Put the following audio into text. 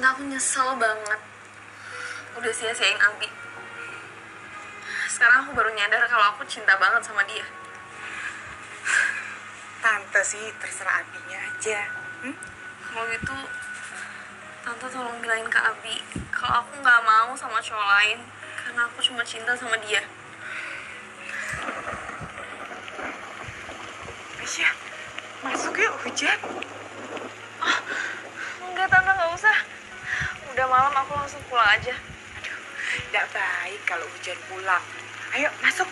aku nyesel banget udah sia-siain Abi. Sekarang aku baru nyadar kalau aku cinta banget sama dia. Tante sih terserah abinya aja. Hmm? Kalau gitu, tante tolong bilangin ke Abi kalau aku nggak mau sama cowok lain karena aku cuma cinta sama dia. Aisyah, masuk yuk hujan. Enggak tante nggak usah. Udah malam aku langsung pulang aja. Tidak baik kalau hujan pulang. Ayo masuk.